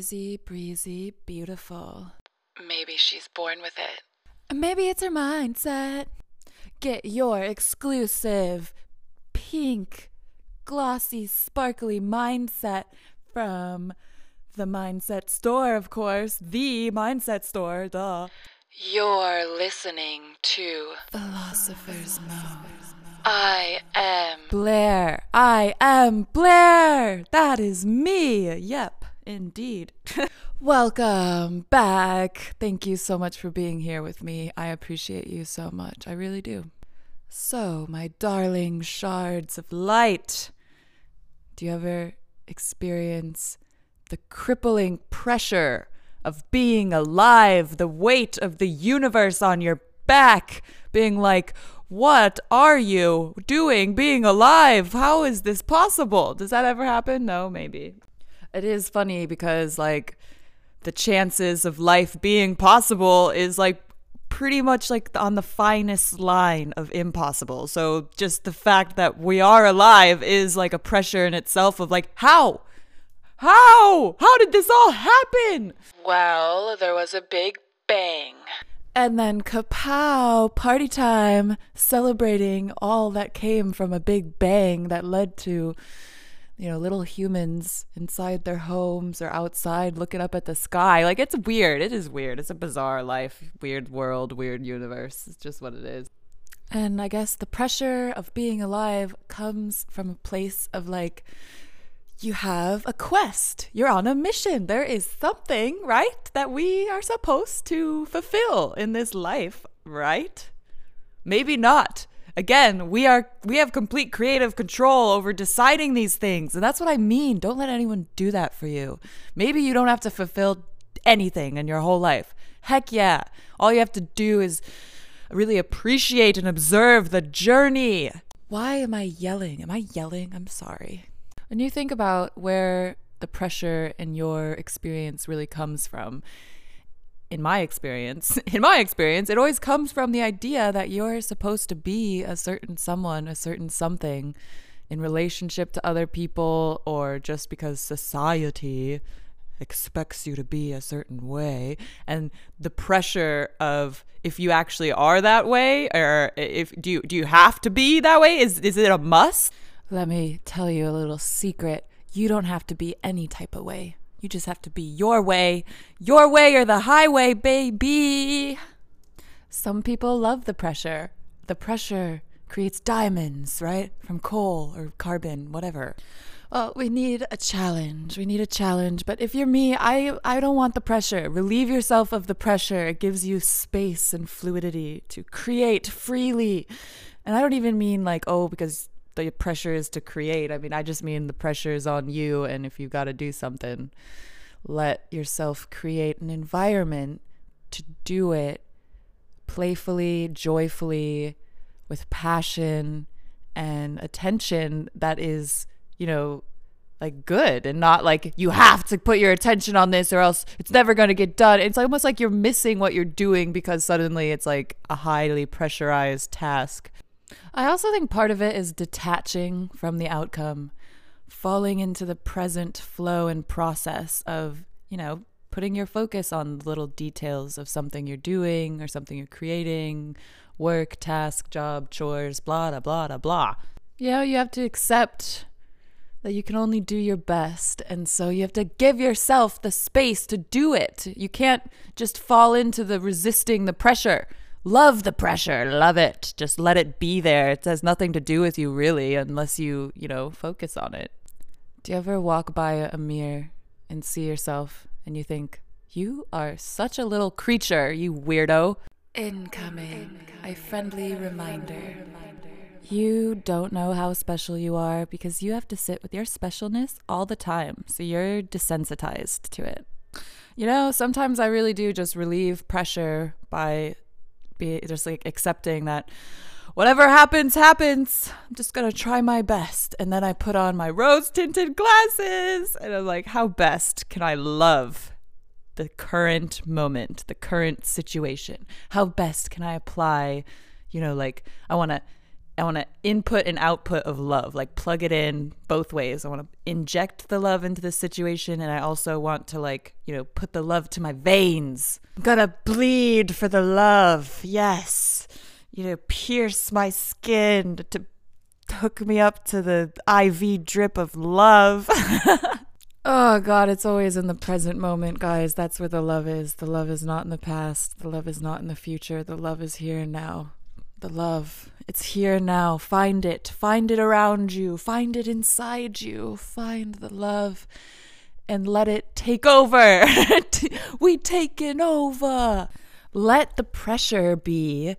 Easy breezy, beautiful. Maybe she's born with it. Maybe it's her mindset. Get your exclusive pink, glossy, sparkly mindset from the Mindset Store, of course. The Mindset Store, duh. You're listening to Philosopher's Mode. I am Blair. I am Blair. That is me. Yep, indeed. Welcome back. Thank you so much for being here with me. I appreciate you so much. I really do. So, my darling shards of light, do you ever experience the crippling pressure of being alive, the weight of the universe on your back, being like, what are you doing being alive? How is this possible? Does that ever happen? No, maybe. It is funny because, like, the chances of life being possible is like pretty much like on the finest line of impossible. So just the fact that we are alive is like a pressure in itself of like, how? How? How did this all happen? Well, there was a big bang. And then kapow, party time, celebrating all that came from a big bang that led to, you know, little humans inside their homes or outside looking up at the sky. Like, it's weird. It is weird. It's a bizarre life, weird world, weird universe. It's just what it is. And I guess the pressure of being alive comes from a place of like, you have a quest. You're on a mission. There is something, right, that we are supposed to fulfill in this life, right? Maybe not. Again, we are we have complete creative control over deciding these things. And that's what I mean. Don't let anyone do that for you. Maybe you don't have to fulfill anything in your whole life. Heck yeah. All you have to do is really appreciate and observe the journey. Why am I yelling? Am I yelling? I'm sorry. When you think about where the pressure in your experience really comes from, in my experience, in my experience, it always comes from the idea that you're supposed to be a certain someone, a certain something in relationship to other people, or just because society expects you to be a certain way. And the pressure of if you actually are that way, or if do you do you have to be that way? Is is it a must? Let me tell you a little secret. You don't have to be any type of way. You just have to be your way. Your way or the highway, baby. Some people love the pressure. The pressure creates diamonds, right? From coal or carbon, whatever. Well, we need a challenge. We need a challenge. But if you're me, I I don't want the pressure. Relieve yourself of the pressure. It gives you space and fluidity to create freely. And I don't even mean like, oh, because the pressure is to create. I mean, I just mean the pressure is on you. And if you've got to do something, let yourself create an environment to do it playfully, joyfully, with passion and attention that is, you know, like good and not like you have to put your attention on this or else it's never going to get done. It's almost like you're missing what you're doing because suddenly it's like a highly pressurized task. I also think part of it is detaching from the outcome, falling into the present flow and process of, you know, putting your focus on little details of something you're doing or something you're creating, work, task, job, chores, blah, blah, blah, blah, blah. You know, you have to accept that you can only do your best. And so you have to give yourself the space to do it. You can't just fall into the resisting the pressure. Love the pressure, love it. Just let it be there. It has nothing to do with you, really, unless you, you know, focus on it. Do you ever walk by a mirror and see yourself and you think, you are such a little creature, you weirdo? Incoming, a friendly reminder. You don't know how special you are because you have to sit with your specialness all the time, so you're desensitized to it. You know, sometimes I really do just relieve pressure by be just like accepting that whatever happens, happens. I'm just gonna try my best. And then I put on my rose tinted glasses and I'm like, how best can I love the current moment, the current situation? How best can I apply, you know, like I wanna I want to input and output of love, like plug it in both ways. I want to inject the love into the situation, and I also want to, like, you know, put the love to my veins. I'm gonna bleed for the love. Yes. You know, pierce my skin to hook me up to the IV drip of love. oh, God, it's always in the present moment, guys. That's where the love is. The love is not in the past, the love is not in the future. The love is here and now. The love it's here now. Find it. Find it around you. Find it inside you. Find the love and let it take over. we taken over. Let the pressure be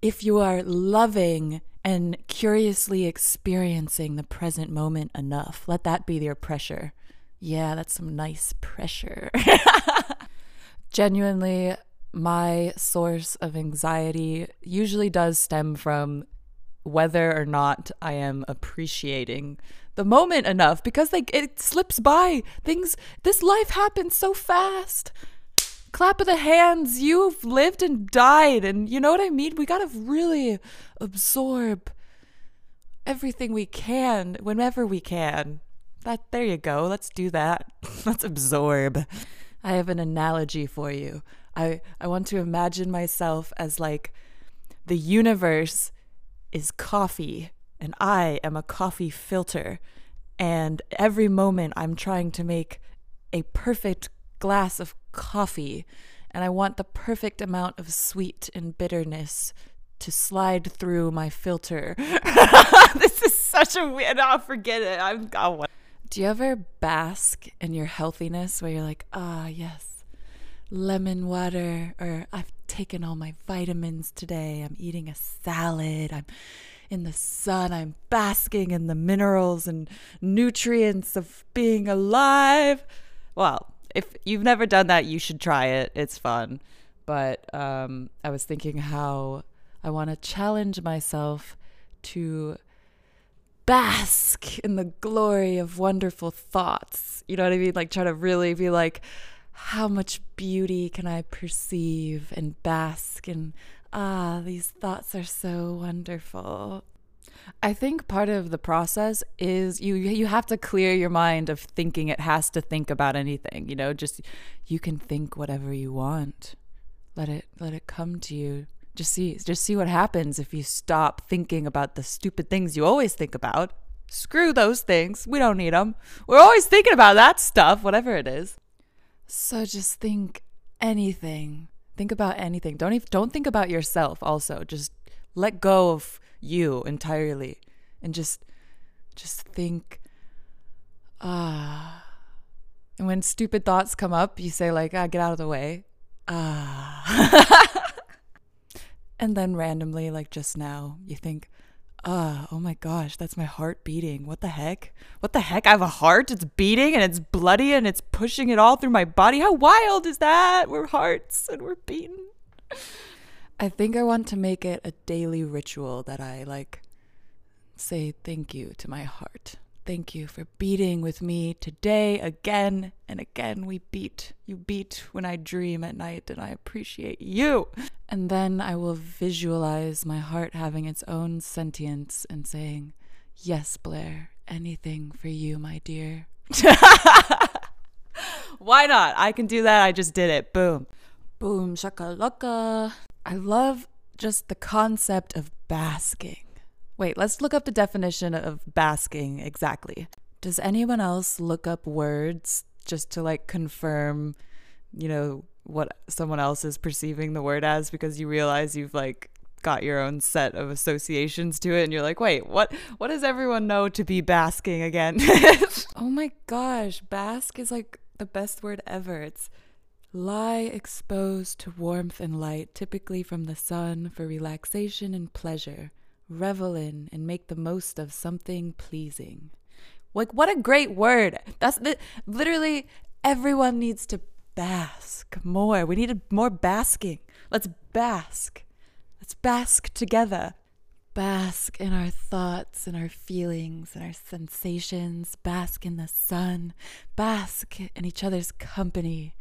if you are loving and curiously experiencing the present moment enough. Let that be your pressure. Yeah, that's some nice pressure. Genuinely, my source of anxiety usually does stem from whether or not I am appreciating the moment enough because like it slips by. Things this life happens so fast. Clap of the hands, you've lived and died and you know what I mean? We got to really absorb everything we can whenever we can. That there you go. Let's do that. Let's absorb. I have an analogy for you. I I want to imagine myself as like the universe is coffee, and I am a coffee filter. And every moment I'm trying to make a perfect glass of coffee, and I want the perfect amount of sweet and bitterness to slide through my filter. this is such a weird. I'll forget it. I'm. Oh, Do you ever bask in your healthiness where you're like, ah, yes, lemon water, or I've taken all my vitamins today. I'm eating a salad. I'm in the sun. I'm basking in the minerals and nutrients of being alive. Well, if you've never done that, you should try it. It's fun. But um, I was thinking how I want to challenge myself to bask in the glory of wonderful thoughts. You know what I mean? Like, try to really be like, how much beauty can I perceive and bask in? Ah, these thoughts are so wonderful. I think part of the process is you you have to clear your mind of thinking it has to think about anything, you know, just you can think whatever you want. Let it let it come to you. Just see just see what happens if you stop thinking about the stupid things you always think about. Screw those things. We don't need them. We're always thinking about that stuff, whatever it is. So just think anything. Think about anything. Don't even don't think about yourself also. Just let go of you entirely and just just think ah. And when stupid thoughts come up, you say like, "Ah, get out of the way." Ah. and then randomly like just now, you think, ah, oh my gosh, that's my heart beating. What the heck? What the heck? I have a heart. It's beating and it's bloody and it's pushing it all through my body. How wild is that? We're hearts and we're beating. I think I want to make it a daily ritual that I like say thank you to my heart. Thank you for beating with me today again and again. We beat. You beat when I dream at night, and I appreciate you. And then I will visualize my heart having its own sentience and saying, Yes, Blair, anything for you, my dear. Why not? I can do that. I just did it. Boom. Boom, shakalaka. I love just the concept of basking. Wait, let's look up the definition of basking exactly. Does anyone else look up words just to like confirm, you know, what someone else is perceiving the word as because you realize you've like got your own set of associations to it and you're like, "Wait, what what does everyone know to be basking again?" oh my gosh, bask is like the best word ever. It's lie exposed to warmth and light, typically from the sun for relaxation and pleasure revel in and make the most of something pleasing. Like what a great word. That's the literally everyone needs to bask more. We need more basking. Let's bask. Let's bask together. Bask in our thoughts and our feelings and our sensations. Bask in the sun. Bask in each other's company.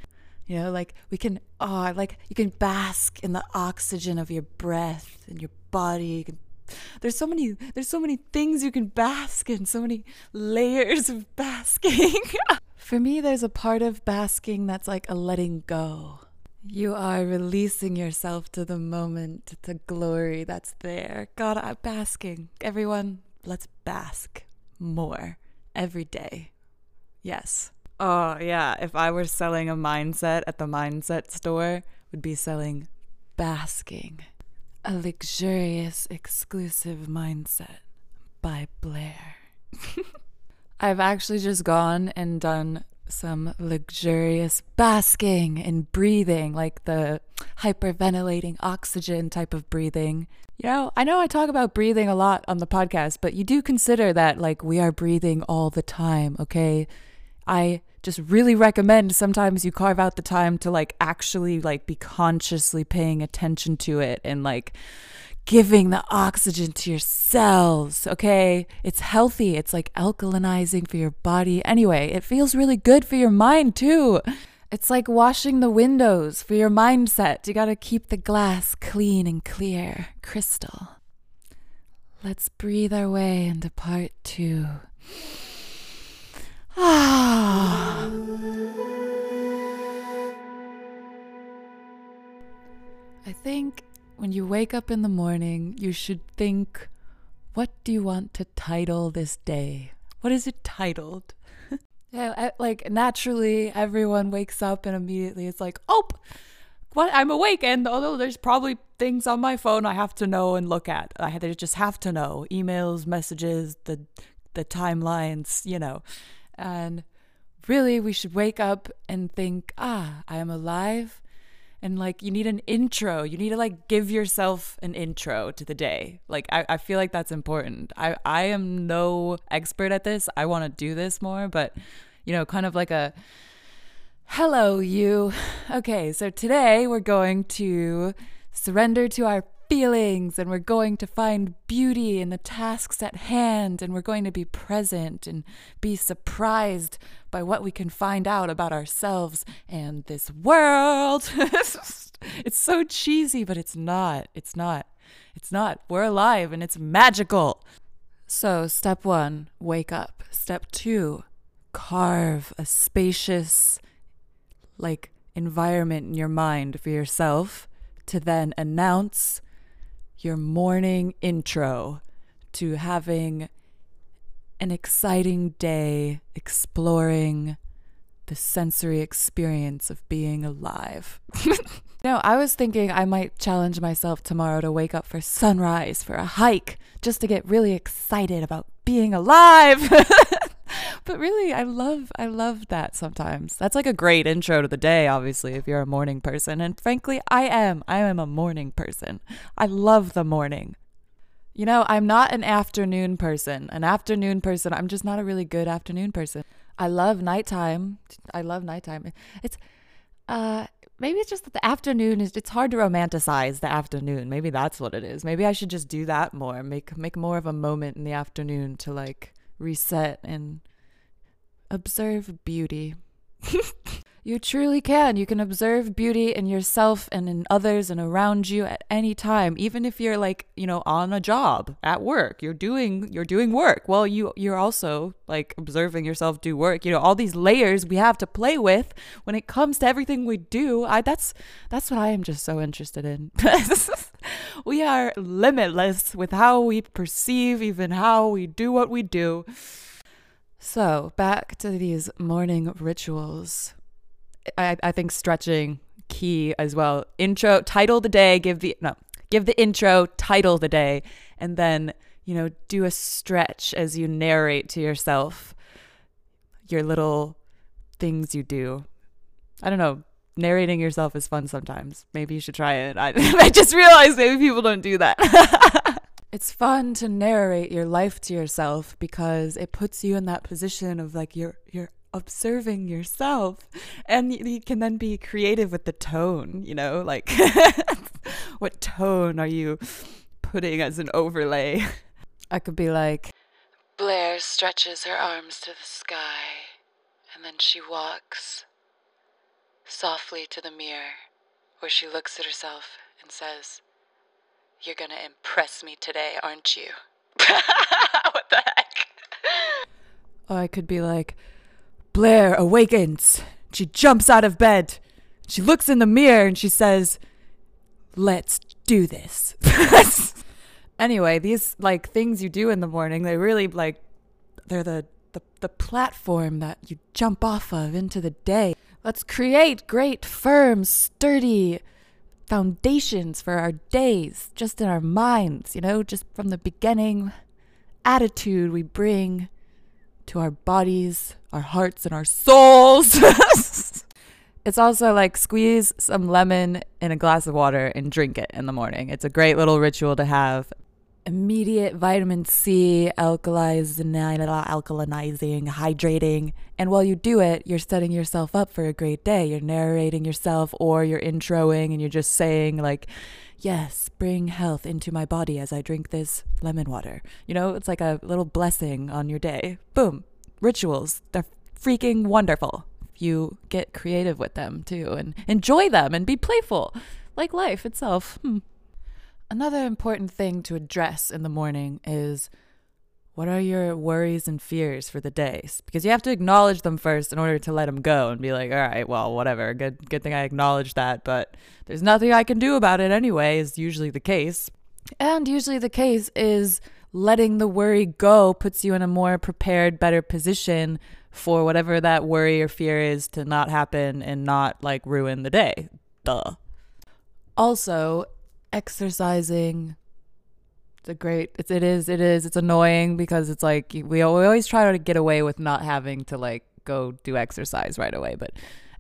You know, like we can, oh, like you can bask in the oxygen of your breath and your body. You can there's so many there's so many things you can bask in, so many layers of basking. For me, there's a part of basking that's like a letting go. You are releasing yourself to the moment, to the glory that's there. God, I'm basking. Everyone, let's bask more every day. Yes. Oh, yeah. If I were selling a mindset at the mindset store, would be selling basking. A luxurious, exclusive mindset by Blair. I've actually just gone and done some luxurious basking and breathing, like the hyperventilating oxygen type of breathing. You know, I know I talk about breathing a lot on the podcast, but you do consider that like we are breathing all the time, okay? I just really recommend sometimes you carve out the time to like actually like be consciously paying attention to it and like giving the oxygen to your cells, okay? It's healthy. It's like alkalinizing for your body. Anyway, it feels really good for your mind too. It's like washing the windows for your mindset. You gotta keep the glass clean and clear, crystal. Let's breathe our way into part two. Ah. I think when you wake up in the morning, you should think, what do you want to title this day? What is it titled? yeah, I- like naturally, everyone wakes up and immediately it's like, oh, what? I'm awake, and although there's probably things on my phone I have to know and look at, I just have to know emails, messages, the the timelines, you know, and really, we should wake up and think, ah, I am alive. And like you need an intro. You need to like give yourself an intro to the day. Like i, I feel like that's important. I i am no expert at this. I want to do this more but you know kind of like a hello you. Okay so today we're going to surrender to our feelings and we're going to find beauty in the tasks at hand and we're going to be present and be surprised by what we can find out about ourselves and this world. it's so cheesy, but it's not. It's not. It's not. We're alive and it's magical. So, step one, wake up. Step two, carve a spacious, like, environment in your mind for yourself to then announce your morning intro to having an exciting day exploring the sensory experience of being alive. no, I was thinking I might challenge myself tomorrow to wake up for sunrise for a hike just to get really excited about being alive. but really I love I love that sometimes. That's like a great intro to the day obviously if you're a morning person and frankly I am. I am a morning person. I love the morning. You know, I'm not an afternoon person. An afternoon person, I'm just not a really good afternoon person. I love nighttime. I love nighttime. It's uh maybe it's just that the afternoon is it's hard to romanticize the afternoon. Maybe that's what it is. Maybe I should just do that more. Make make more of a moment in the afternoon to like reset and observe beauty. you truly can. You can observe beauty in yourself and in others and around you at any time, even if you're like, you know, on a job at work. You're doing you're doing work. Well, you you're also like observing yourself do work. You know, all these layers we have to play with when it comes to everything we do. I that's that's what I am just so interested in. we are limitless with how we perceive even how we do what we do. So, back to these morning rituals. I, I think stretching key as well. Intro, title the day, give the no, give the intro, title the day, and then, you know, do a stretch as you narrate to yourself your little things you do. I don't know. Narrating yourself is fun sometimes. Maybe you should try it. I, I just realized maybe people don't do that. it's fun to narrate your life to yourself because it puts you in that position of like you're you're observing yourself. And you can then be creative with the tone you know like what tone are you putting as an overlay? I could be like Blair stretches her arms to the sky, and then she walks softly to the mirror, where she looks at herself and says, You're gonna impress me today, aren't you? what the heck? I could be like, Blair awakens. She jumps out of bed. She looks in the mirror and she says, Let's do this. anyway, these like things you do in the morning, they really like they're the, the the platform that you jump off of into the day. Let's create great, firm, sturdy foundations for our days, just in our minds, you know, just from the beginning attitude we bring to our bodies, our hearts, and our souls. it's also like squeeze some lemon in a glass of water and drink it in the morning. It's a great little ritual to have. Immediate vitamin C, alkalizing, hydrating. And while you do it, you're setting yourself up for a great day. You're narrating yourself or you're introing and you're just saying, like, yes, bring health into my body as I drink this lemon water. You know, it's like a little blessing on your day. Boom. Rituals. They're freaking wonderful. You get creative with them too and enjoy them and be playful, like life itself. Hmm. Another important thing to address in the morning is what are your worries and fears for the day? Because you have to acknowledge them first in order to let them go and be like, all right, well, whatever. Good, good thing I acknowledged that, but there's nothing I can do about it anyway. Is usually the case, and usually the case is letting the worry go puts you in a more prepared, better position for whatever that worry or fear is to not happen and not like ruin the day. Duh. Also, exercising. It's a great it's, it is it is it's annoying because it's like we, we always try to get away with not having to like go do exercise right away but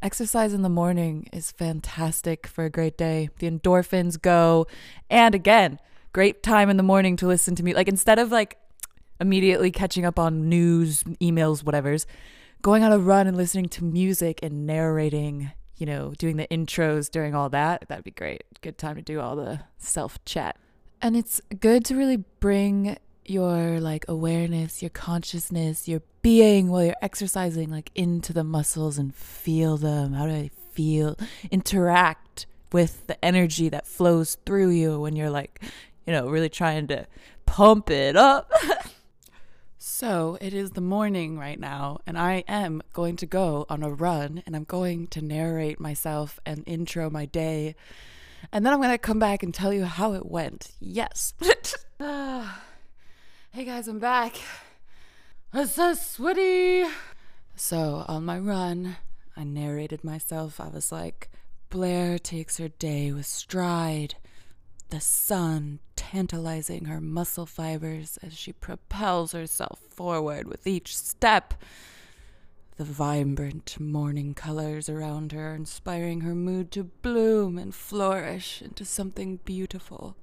exercise in the morning is fantastic for a great day. The endorphins go. And again great time in the morning to listen to me like instead of like immediately catching up on news emails whatever's going on a run and listening to music and narrating you know, doing the intros during all that, that'd be great. Good time to do all the self chat. And it's good to really bring your like awareness, your consciousness, your being while you're exercising like into the muscles and feel them. How do I feel? Interact with the energy that flows through you when you're like, you know, really trying to pump it up. So it is the morning right now, and I am going to go on a run and I'm going to narrate myself and intro my day. And then I'm going to come back and tell you how it went. Yes. hey guys, I'm back. I'm so sweaty. So on my run, I narrated myself. I was like, Blair takes her day with stride the sun tantalizing her muscle fibers as she propels herself forward with each step. The vibrant morning colors around her inspiring her mood to bloom and flourish into something beautiful.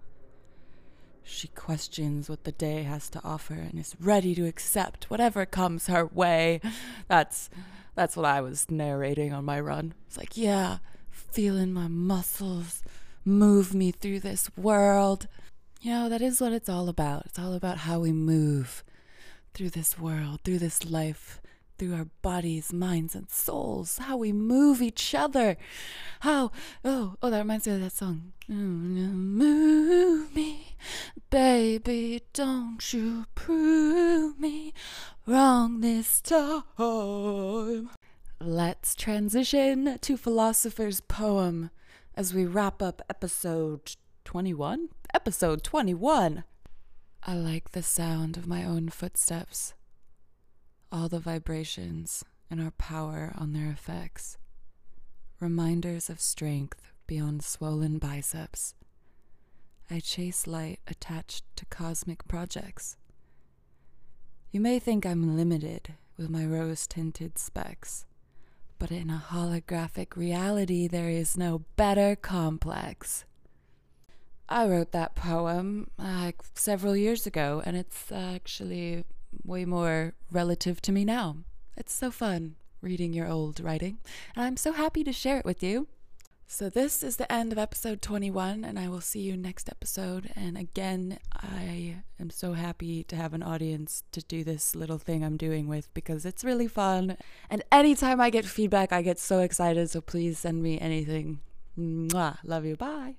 She questions what the day has to offer and is ready to accept whatever comes her way. That's that's what I was narrating on my run. It's like, yeah, feeling my muscles move me through this world. You know, that is what it's all about. It's all about how we move through this world, through this life, through our bodies, minds, and souls, how we move each other. How, oh, oh, that reminds me of that song. Move me, baby, don't you prove me wrong this time. Let's transition to Philosopher's Poem as we wrap up episode 21. Episode 21. I like the sound of my own footsteps, all the vibrations and our power on their effects. Reminders of strength beyond swollen biceps. I chase light attached to cosmic projects. You may think I'm limited with my rose tinted specs but in a holographic reality, there is no better complex. I wrote that poem like several years ago, and it's actually way more relative to me now. It's so fun reading your old writing, and I'm so happy to share it with you. So, this is the end of episode 21, and I will see you next episode. And again, I am so happy to have an audience to do this little thing I'm doing with because it's really fun. And anytime I get feedback, I get so excited. So, please send me anything. Mwah. Love you. Bye.